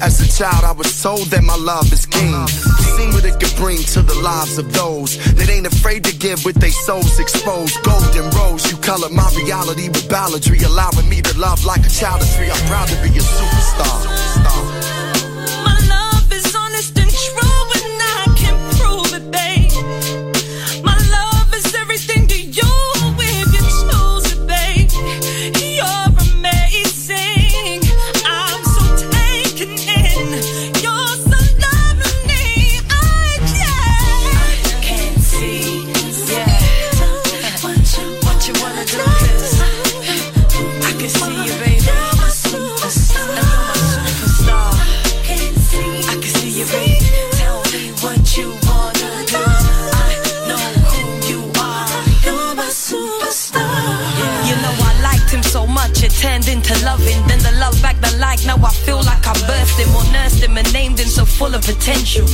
As a child, I was told that my love is king. Seen what it could bring to the lives of those that ain't afraid to give with their souls exposed. Golden rose, you color my reality with balladry, allowing me to love like a child of three. I'm proud to be a superstar. My potential.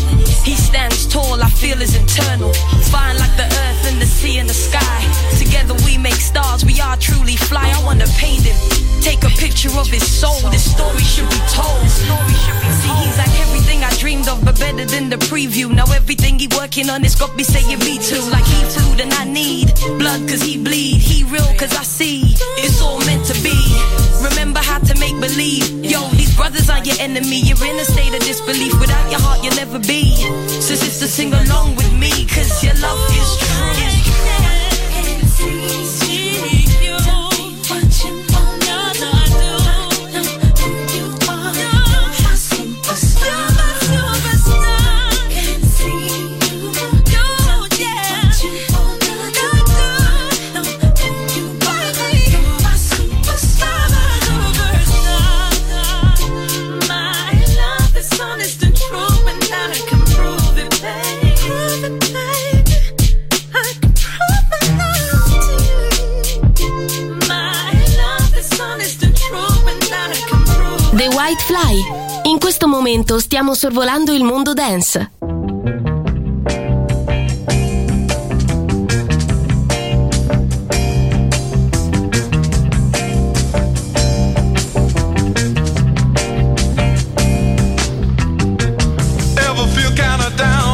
He stands tall. I feel is internal. Fine like the earth and the sea and the sky. Together we make stars. We are truly fly. I wanna paint him. Take a picture of his soul. This story should be told. Better than the preview. Now everything he working on, it's got me saying me too. Like he too, then I need blood cause he bleed. He real cause I see. It's all meant to be. Remember how to make believe. Yo, these brothers are your enemy. You're in a state of disbelief. Without your heart, you'll never be. So sister, sing along with me, cause your love is The momento stiamo sorvolando il mondo dance. Ever feel kinda down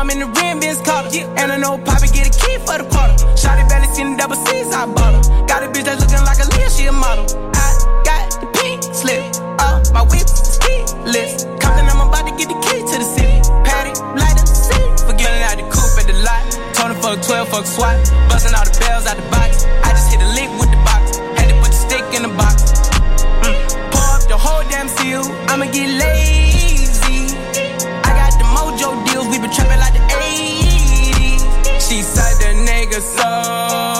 arm in the rim, Vince Carter. Yeah. And I know Poppy get a key for the quarter. Shotty belly seen the double C's, I bought her. Got a bitch that's looking like a Leah, she a model. I got the pink slip, my whip ski list. Compton, I'm about to get the key to the city. Patty, light up the city. Forgetting out the coupe at the lot. Tony fuck 12, fuck SWAT. Busting all the bells out the box. I just hit a lick with the box. Had to put the stick in the box. Mm. Pour up the whole damn seal. I'ma get lazy. Nigga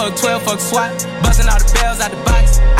Fuck 12, fuck SWAT. Busting all the bells out the box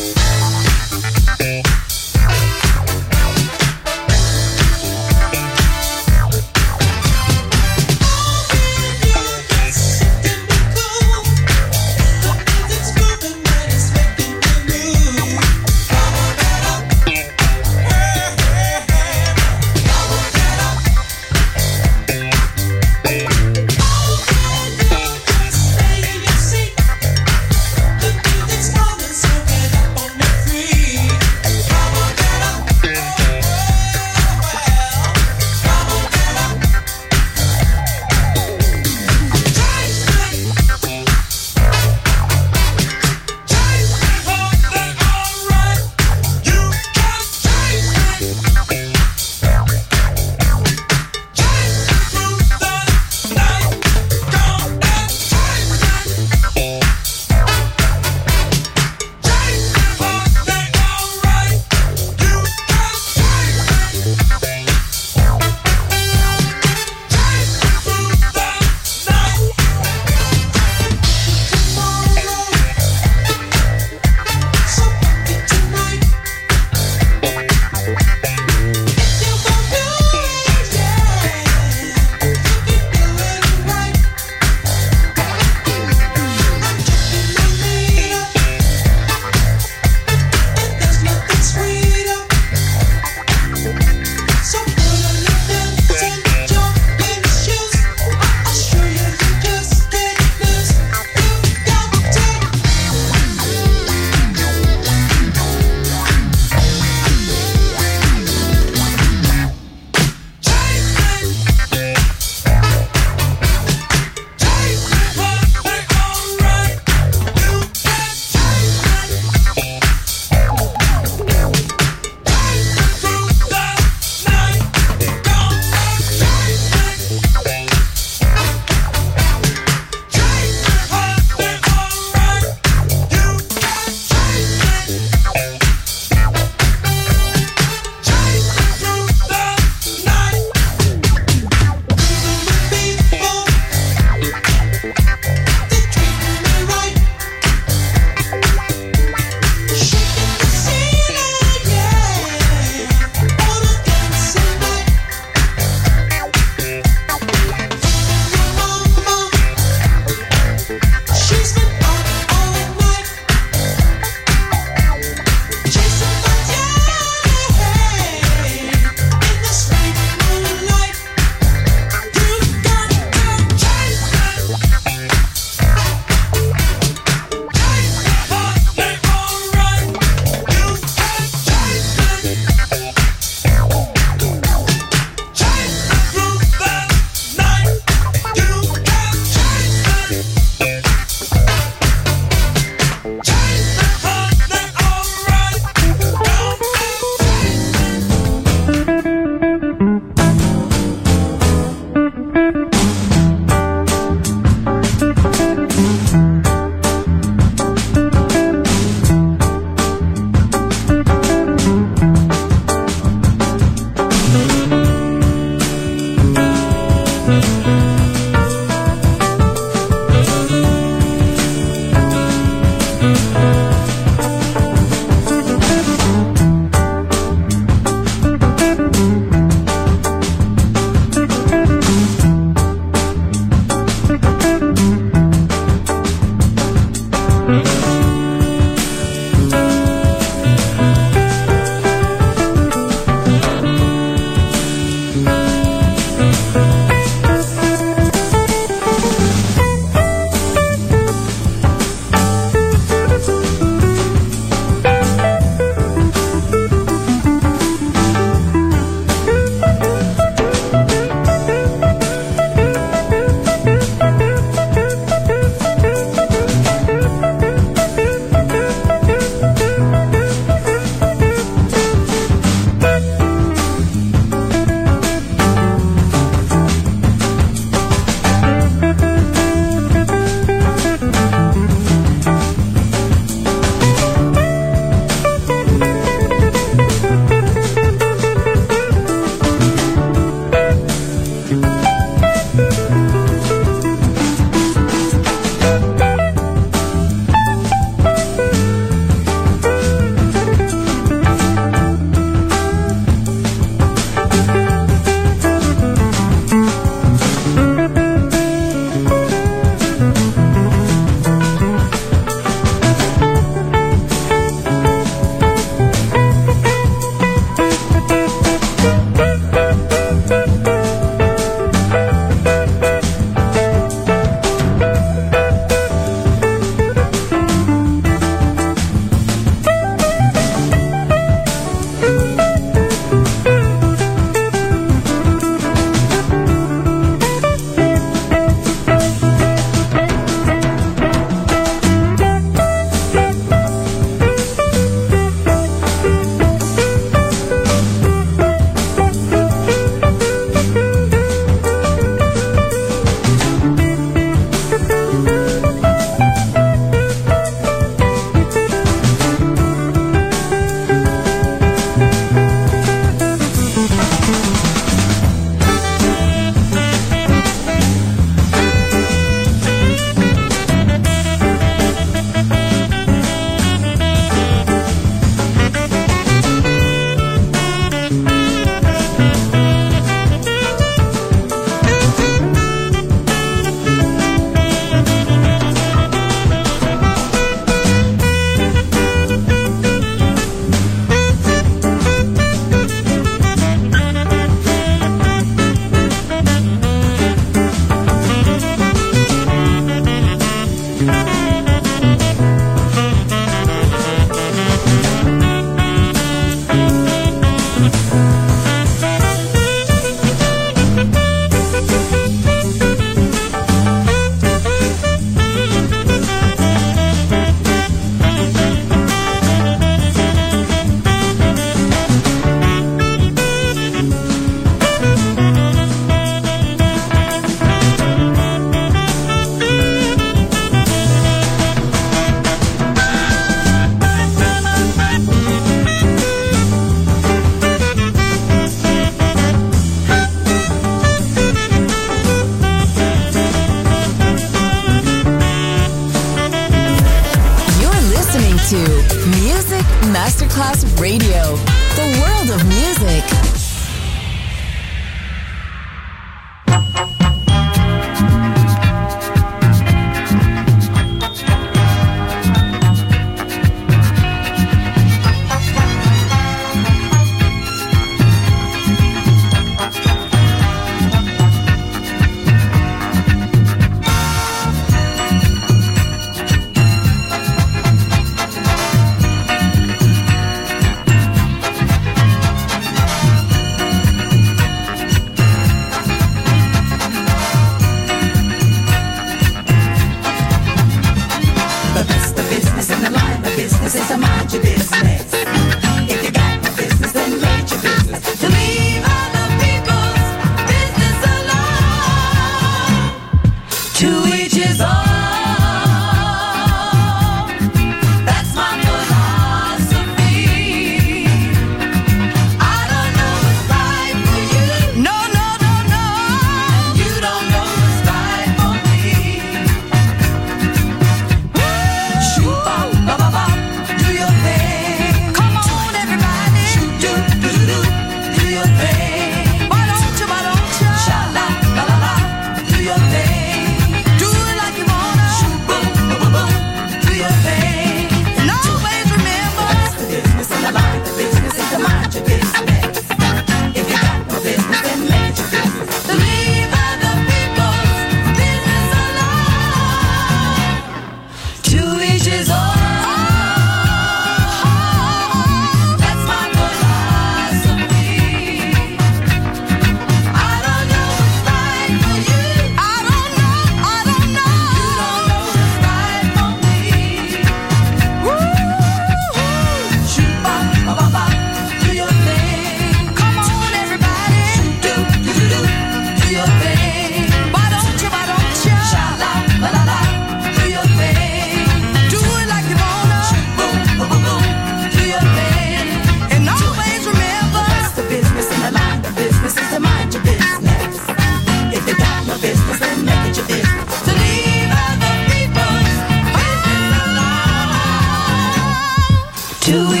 you